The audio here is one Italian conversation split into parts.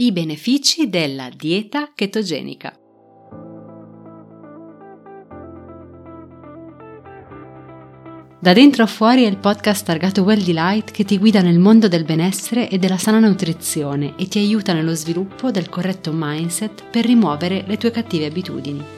I benefici della dieta chetogenica. Da dentro a fuori è il podcast targato Well Delight che ti guida nel mondo del benessere e della sana nutrizione e ti aiuta nello sviluppo del corretto mindset per rimuovere le tue cattive abitudini.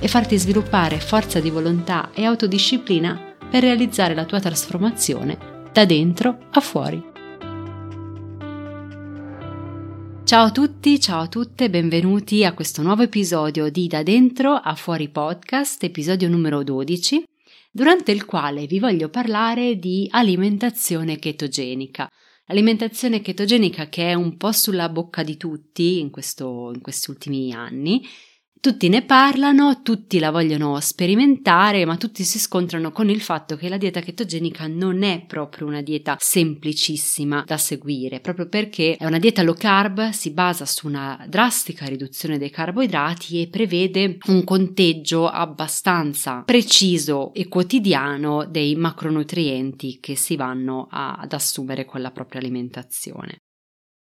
e farti sviluppare forza di volontà e autodisciplina per realizzare la tua trasformazione da dentro a fuori. Ciao a tutti, ciao a tutte, benvenuti a questo nuovo episodio di Da dentro a fuori podcast, episodio numero 12, durante il quale vi voglio parlare di alimentazione chetogenica. Alimentazione chetogenica che è un po' sulla bocca di tutti in, questo, in questi ultimi anni tutti ne parlano, tutti la vogliono sperimentare, ma tutti si scontrano con il fatto che la dieta chetogenica non è proprio una dieta semplicissima da seguire, proprio perché è una dieta low carb, si basa su una drastica riduzione dei carboidrati e prevede un conteggio abbastanza preciso e quotidiano dei macronutrienti che si vanno a, ad assumere con la propria alimentazione.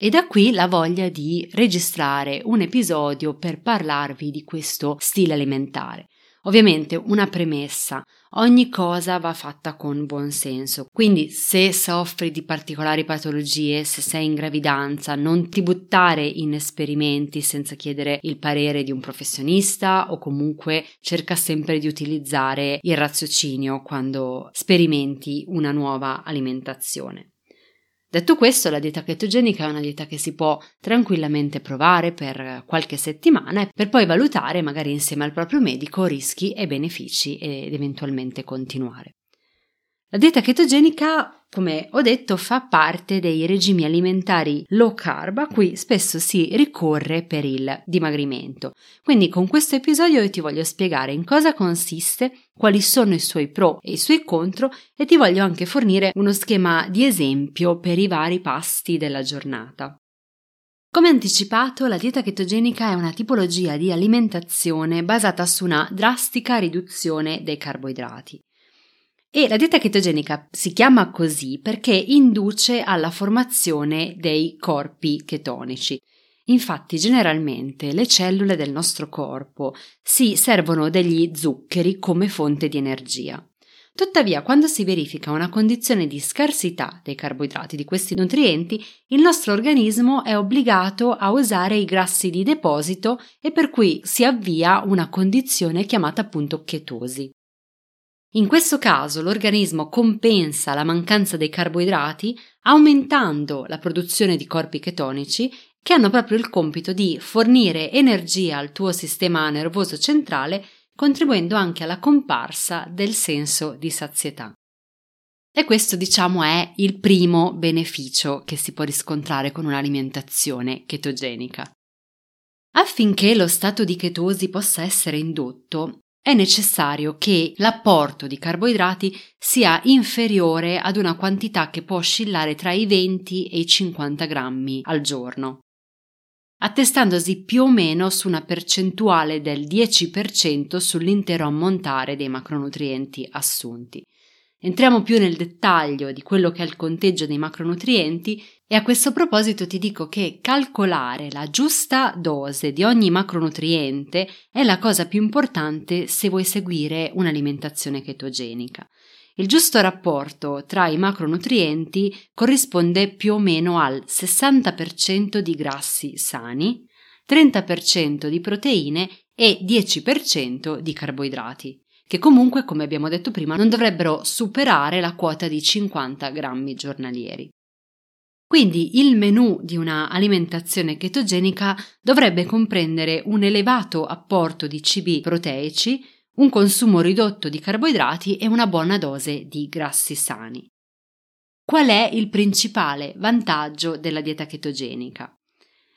E da qui la voglia di registrare un episodio per parlarvi di questo stile alimentare. Ovviamente una premessa, ogni cosa va fatta con buon senso, quindi se soffri di particolari patologie, se sei in gravidanza, non ti buttare in esperimenti senza chiedere il parere di un professionista o comunque cerca sempre di utilizzare il raziocinio quando sperimenti una nuova alimentazione. Detto questo, la dieta chetogenica è una dieta che si può tranquillamente provare per qualche settimana per poi valutare magari insieme al proprio medico rischi e benefici ed eventualmente continuare. La dieta chetogenica, come ho detto, fa parte dei regimi alimentari low carb a cui spesso si ricorre per il dimagrimento. Quindi con questo episodio io ti voglio spiegare in cosa consiste, quali sono i suoi pro e i suoi contro e ti voglio anche fornire uno schema di esempio per i vari pasti della giornata. Come anticipato, la dieta chetogenica è una tipologia di alimentazione basata su una drastica riduzione dei carboidrati. E la dieta chetogenica si chiama così perché induce alla formazione dei corpi chetonici. Infatti, generalmente le cellule del nostro corpo si servono degli zuccheri come fonte di energia. Tuttavia, quando si verifica una condizione di scarsità dei carboidrati di questi nutrienti, il nostro organismo è obbligato a usare i grassi di deposito e per cui si avvia una condizione chiamata appunto chetosi. In questo caso l'organismo compensa la mancanza dei carboidrati aumentando la produzione di corpi chetonici che hanno proprio il compito di fornire energia al tuo sistema nervoso centrale, contribuendo anche alla comparsa del senso di sazietà. E questo, diciamo, è il primo beneficio che si può riscontrare con un'alimentazione chetogenica. Affinché lo stato di chetosi possa essere indotto, è necessario che l'apporto di carboidrati sia inferiore ad una quantità che può oscillare tra i 20 e i 50 grammi al giorno, attestandosi più o meno su una percentuale del 10% sull'intero ammontare dei macronutrienti assunti. Entriamo più nel dettaglio di quello che è il conteggio dei macronutrienti e a questo proposito ti dico che calcolare la giusta dose di ogni macronutriente è la cosa più importante se vuoi seguire un'alimentazione chetogenica. Il giusto rapporto tra i macronutrienti corrisponde più o meno al 60% di grassi sani, 30% di proteine e 10% di carboidrati che comunque, come abbiamo detto prima, non dovrebbero superare la quota di 50 grammi giornalieri. Quindi il menù di una alimentazione chetogenica dovrebbe comprendere un elevato apporto di cibi proteici, un consumo ridotto di carboidrati e una buona dose di grassi sani. Qual è il principale vantaggio della dieta chetogenica?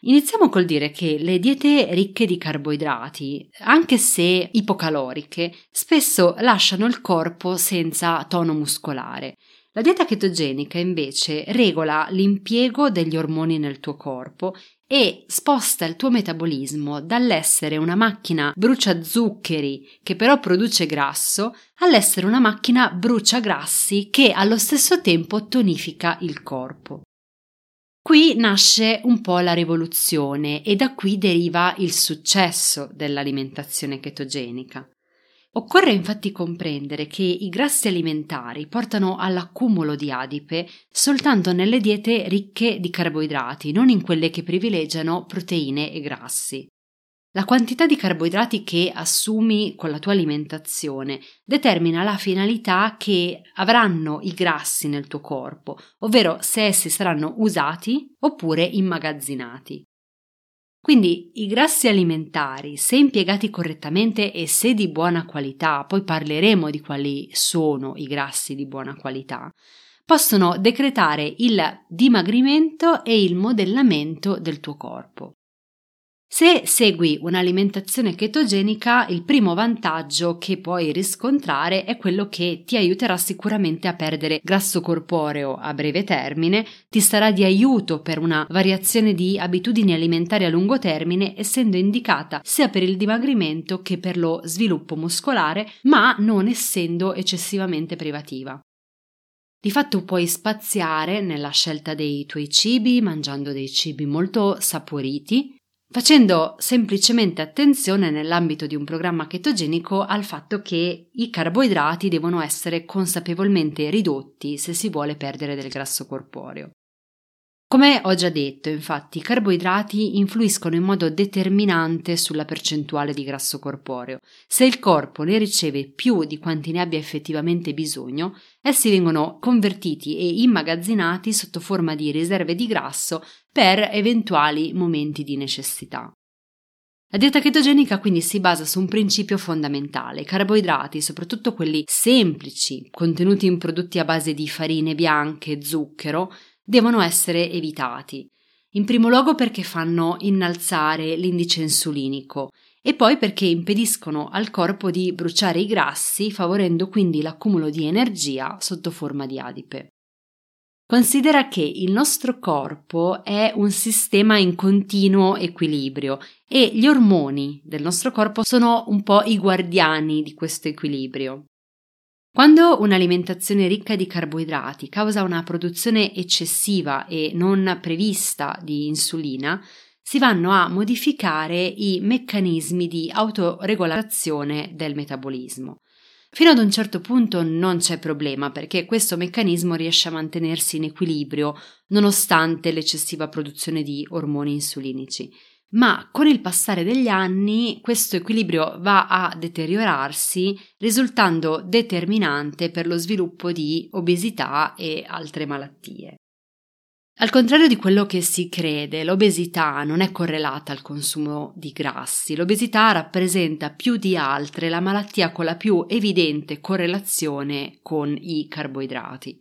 Iniziamo col dire che le diete ricche di carboidrati, anche se ipocaloriche, spesso lasciano il corpo senza tono muscolare. La dieta chetogenica invece regola l'impiego degli ormoni nel tuo corpo e sposta il tuo metabolismo dall'essere una macchina brucia zuccheri che però produce grasso all'essere una macchina brucia grassi che allo stesso tempo tonifica il corpo. Qui nasce un po' la rivoluzione e da qui deriva il successo dell'alimentazione chetogenica. Occorre infatti comprendere che i grassi alimentari portano all'accumulo di adipe soltanto nelle diete ricche di carboidrati, non in quelle che privilegiano proteine e grassi. La quantità di carboidrati che assumi con la tua alimentazione determina la finalità che avranno i grassi nel tuo corpo, ovvero se essi saranno usati oppure immagazzinati. Quindi i grassi alimentari, se impiegati correttamente e se di buona qualità, poi parleremo di quali sono i grassi di buona qualità, possono decretare il dimagrimento e il modellamento del tuo corpo. Se segui un'alimentazione chetogenica, il primo vantaggio che puoi riscontrare è quello che ti aiuterà sicuramente a perdere grasso corporeo a breve termine, ti sarà di aiuto per una variazione di abitudini alimentari a lungo termine, essendo indicata sia per il dimagrimento che per lo sviluppo muscolare, ma non essendo eccessivamente privativa. Di fatto puoi spaziare nella scelta dei tuoi cibi, mangiando dei cibi molto saporiti, facendo semplicemente attenzione nell'ambito di un programma chetogenico al fatto che i carboidrati devono essere consapevolmente ridotti se si vuole perdere del grasso corporeo. Come ho già detto, infatti, i carboidrati influiscono in modo determinante sulla percentuale di grasso corporeo. Se il corpo ne riceve più di quanti ne abbia effettivamente bisogno, essi vengono convertiti e immagazzinati sotto forma di riserve di grasso per eventuali momenti di necessità. La dieta chetogenica quindi si basa su un principio fondamentale. I carboidrati, soprattutto quelli semplici, contenuti in prodotti a base di farine bianche e zucchero, devono essere evitati. In primo luogo perché fanno innalzare l'indice insulinico e poi perché impediscono al corpo di bruciare i grassi, favorendo quindi l'accumulo di energia sotto forma di adipe. Considera che il nostro corpo è un sistema in continuo equilibrio e gli ormoni del nostro corpo sono un po' i guardiani di questo equilibrio. Quando un'alimentazione ricca di carboidrati causa una produzione eccessiva e non prevista di insulina, si vanno a modificare i meccanismi di autoregolazione del metabolismo. Fino ad un certo punto non c'è problema perché questo meccanismo riesce a mantenersi in equilibrio nonostante l'eccessiva produzione di ormoni insulinici ma con il passare degli anni questo equilibrio va a deteriorarsi, risultando determinante per lo sviluppo di obesità e altre malattie. Al contrario di quello che si crede, l'obesità non è correlata al consumo di grassi. L'obesità rappresenta più di altre la malattia con la più evidente correlazione con i carboidrati.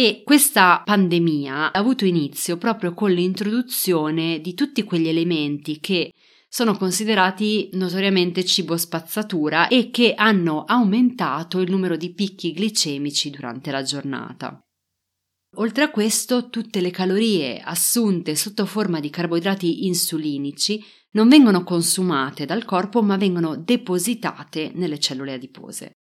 E questa pandemia ha avuto inizio proprio con l'introduzione di tutti quegli elementi che sono considerati notoriamente cibo spazzatura e che hanno aumentato il numero di picchi glicemici durante la giornata. Oltre a questo, tutte le calorie assunte sotto forma di carboidrati insulinici non vengono consumate dal corpo ma vengono depositate nelle cellule adipose.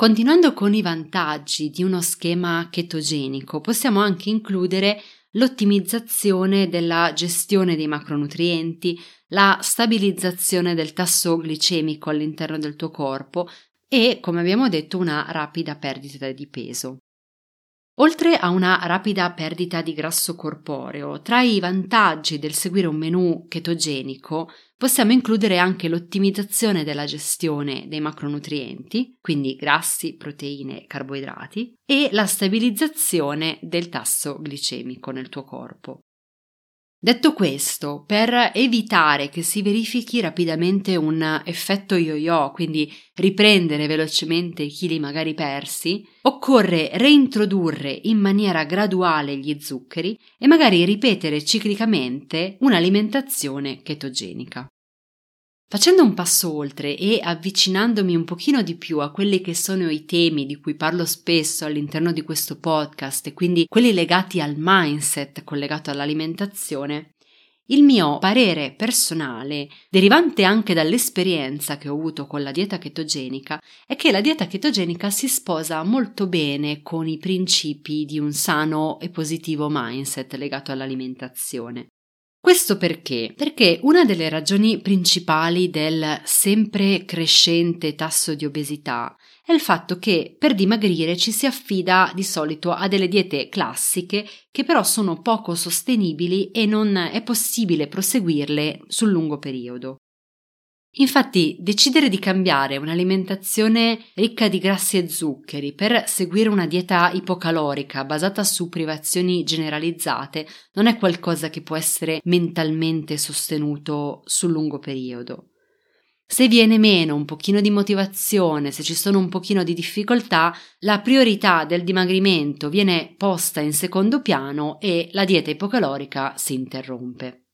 Continuando con i vantaggi di uno schema chetogenico, possiamo anche includere l'ottimizzazione della gestione dei macronutrienti, la stabilizzazione del tasso glicemico all'interno del tuo corpo e, come abbiamo detto, una rapida perdita di peso. Oltre a una rapida perdita di grasso corporeo, tra i vantaggi del seguire un menù chetogenico possiamo includere anche l'ottimizzazione della gestione dei macronutrienti, quindi grassi, proteine, carboidrati, e la stabilizzazione del tasso glicemico nel tuo corpo. Detto questo, per evitare che si verifichi rapidamente un effetto yo-yo, quindi riprendere velocemente i chili magari persi, occorre reintrodurre in maniera graduale gli zuccheri e magari ripetere ciclicamente un'alimentazione chetogenica. Facendo un passo oltre e avvicinandomi un pochino di più a quelli che sono i temi di cui parlo spesso all'interno di questo podcast e quindi quelli legati al mindset collegato all'alimentazione, il mio parere personale, derivante anche dall'esperienza che ho avuto con la dieta chetogenica, è che la dieta chetogenica si sposa molto bene con i principi di un sano e positivo mindset legato all'alimentazione. Questo perché? Perché una delle ragioni principali del sempre crescente tasso di obesità è il fatto che per dimagrire ci si affida di solito a delle diete classiche che però sono poco sostenibili e non è possibile proseguirle sul lungo periodo. Infatti, decidere di cambiare un'alimentazione ricca di grassi e zuccheri per seguire una dieta ipocalorica basata su privazioni generalizzate non è qualcosa che può essere mentalmente sostenuto sul lungo periodo. Se viene meno un pochino di motivazione, se ci sono un pochino di difficoltà, la priorità del dimagrimento viene posta in secondo piano e la dieta ipocalorica si interrompe.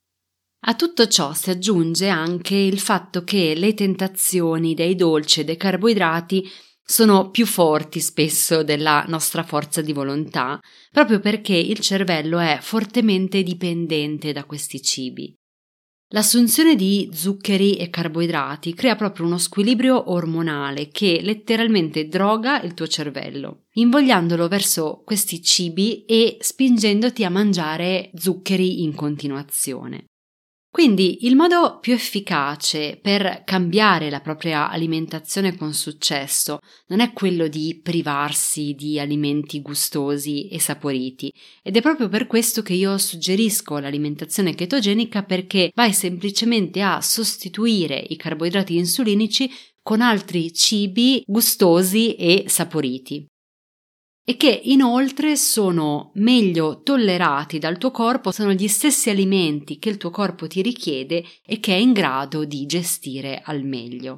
A tutto ciò si aggiunge anche il fatto che le tentazioni dei dolci e dei carboidrati sono più forti spesso della nostra forza di volontà, proprio perché il cervello è fortemente dipendente da questi cibi. L'assunzione di zuccheri e carboidrati crea proprio uno squilibrio ormonale che letteralmente droga il tuo cervello, invogliandolo verso questi cibi e spingendoti a mangiare zuccheri in continuazione. Quindi il modo più efficace per cambiare la propria alimentazione con successo non è quello di privarsi di alimenti gustosi e saporiti. Ed è proprio per questo che io suggerisco l'alimentazione chetogenica perché vai semplicemente a sostituire i carboidrati insulinici con altri cibi gustosi e saporiti e che inoltre sono meglio tollerati dal tuo corpo, sono gli stessi alimenti che il tuo corpo ti richiede e che è in grado di gestire al meglio.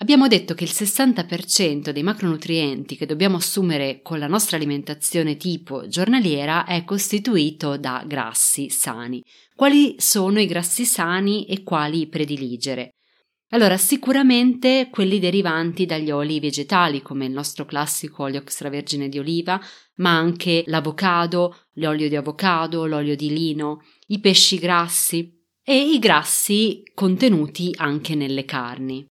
Abbiamo detto che il 60% dei macronutrienti che dobbiamo assumere con la nostra alimentazione tipo giornaliera è costituito da grassi sani. Quali sono i grassi sani e quali prediligere? Allora, sicuramente quelli derivanti dagli oli vegetali, come il nostro classico olio extravergine di oliva, ma anche l'avocado, l'olio di avocado, l'olio di lino, i pesci grassi e i grassi contenuti anche nelle carni.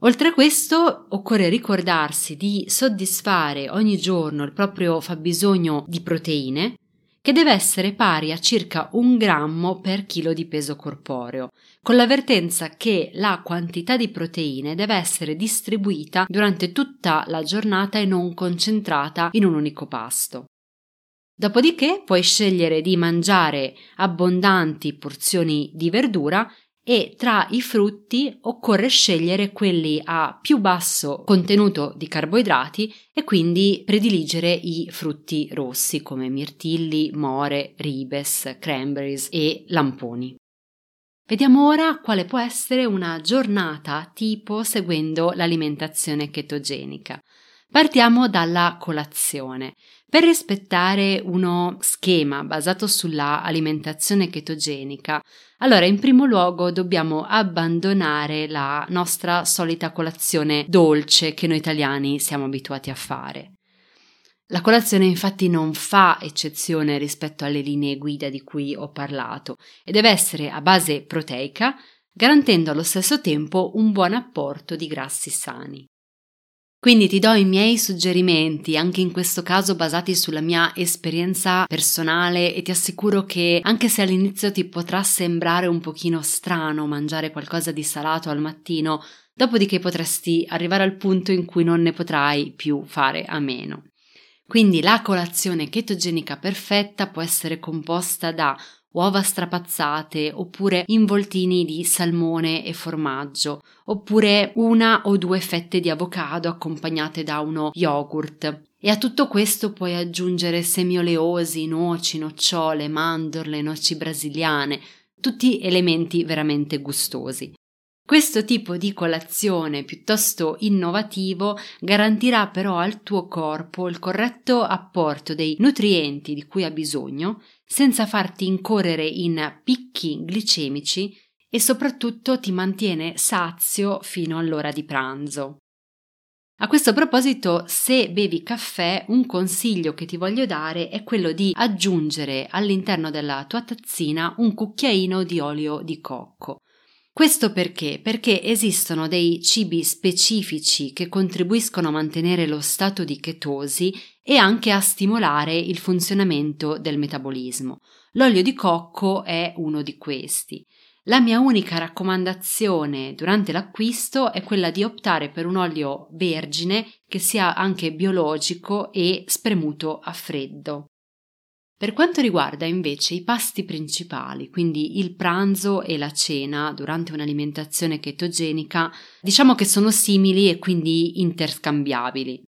Oltre a questo, occorre ricordarsi di soddisfare ogni giorno il proprio fabbisogno di proteine, che deve essere pari a circa un grammo per chilo di peso corporeo, con l'avvertenza che la quantità di proteine deve essere distribuita durante tutta la giornata e non concentrata in un unico pasto. Dopodiché puoi scegliere di mangiare abbondanti porzioni di verdura e tra i frutti occorre scegliere quelli a più basso contenuto di carboidrati e quindi prediligere i frutti rossi come mirtilli, more, ribes, cranberries e lamponi. Vediamo ora quale può essere una giornata tipo seguendo l'alimentazione chetogenica. Partiamo dalla colazione. Per rispettare uno schema basato sulla alimentazione chetogenica, allora in primo luogo dobbiamo abbandonare la nostra solita colazione dolce che noi italiani siamo abituati a fare. La colazione infatti non fa eccezione rispetto alle linee guida di cui ho parlato e deve essere a base proteica, garantendo allo stesso tempo un buon apporto di grassi sani. Quindi ti do i miei suggerimenti, anche in questo caso basati sulla mia esperienza personale e ti assicuro che anche se all'inizio ti potrà sembrare un pochino strano mangiare qualcosa di salato al mattino, dopodiché potresti arrivare al punto in cui non ne potrai più fare a meno. Quindi la colazione chetogenica perfetta può essere composta da uova strapazzate oppure involtini di salmone e formaggio, oppure una o due fette di avocado accompagnate da uno yogurt. E a tutto questo puoi aggiungere semi oleosi, noci, nocciole, mandorle, noci brasiliane, tutti elementi veramente gustosi. Questo tipo di colazione piuttosto innovativo garantirà però al tuo corpo il corretto apporto dei nutrienti di cui ha bisogno senza farti incorrere in picchi glicemici e soprattutto ti mantiene sazio fino all'ora di pranzo. A questo proposito, se bevi caffè, un consiglio che ti voglio dare è quello di aggiungere all'interno della tua tazzina un cucchiaino di olio di cocco. Questo perché? Perché esistono dei cibi specifici che contribuiscono a mantenere lo stato di chetosi e anche a stimolare il funzionamento del metabolismo. L'olio di cocco è uno di questi. La mia unica raccomandazione durante l'acquisto è quella di optare per un olio vergine che sia anche biologico e spremuto a freddo. Per quanto riguarda invece i pasti principali, quindi il pranzo e la cena durante un'alimentazione chetogenica, diciamo che sono simili e quindi interscambiabili.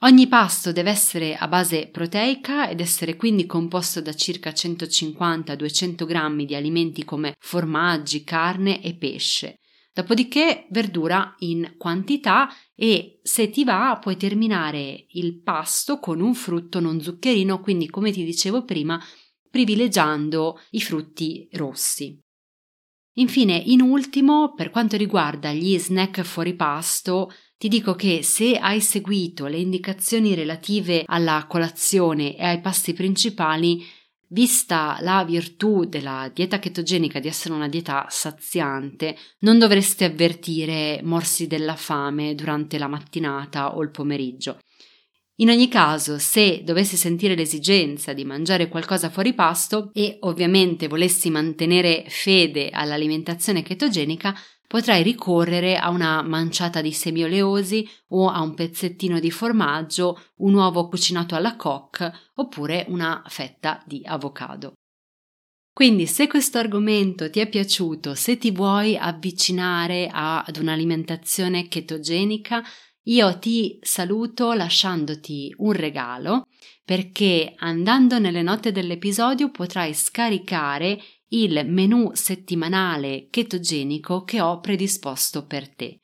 Ogni pasto deve essere a base proteica ed essere quindi composto da circa 150-200 grammi di alimenti come formaggi, carne e pesce. Dopodiché verdura in quantità e se ti va puoi terminare il pasto con un frutto non zuccherino, quindi come ti dicevo prima, privilegiando i frutti rossi. Infine, in ultimo, per quanto riguarda gli snack fuori pasto, ti dico che se hai seguito le indicazioni relative alla colazione e ai pasti principali, Vista la virtù della dieta chetogenica di essere una dieta saziante, non dovreste avvertire morsi della fame durante la mattinata o il pomeriggio. In ogni caso, se dovessi sentire l'esigenza di mangiare qualcosa fuori pasto e ovviamente volessi mantenere fede all'alimentazione chetogenica, potrai ricorrere a una manciata di semi oleosi o a un pezzettino di formaggio, un uovo cucinato alla coque oppure una fetta di avocado. Quindi se questo argomento ti è piaciuto, se ti vuoi avvicinare ad un'alimentazione chetogenica, io ti saluto lasciandoti un regalo perché andando nelle note dell'episodio potrai scaricare il menu settimanale chetogenico che ho predisposto per te.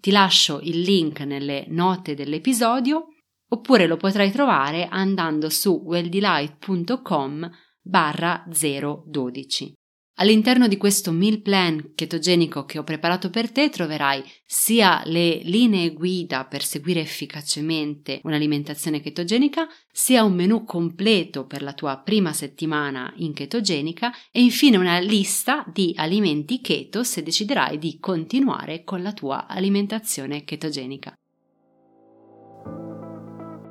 Ti lascio il link nelle note dell'episodio oppure lo potrai trovare andando su welldelight.com barra 012. All'interno di questo meal plan chetogenico che ho preparato per te troverai sia le linee guida per seguire efficacemente un'alimentazione chetogenica, sia un menu completo per la tua prima settimana in chetogenica e infine una lista di alimenti keto se deciderai di continuare con la tua alimentazione chetogenica.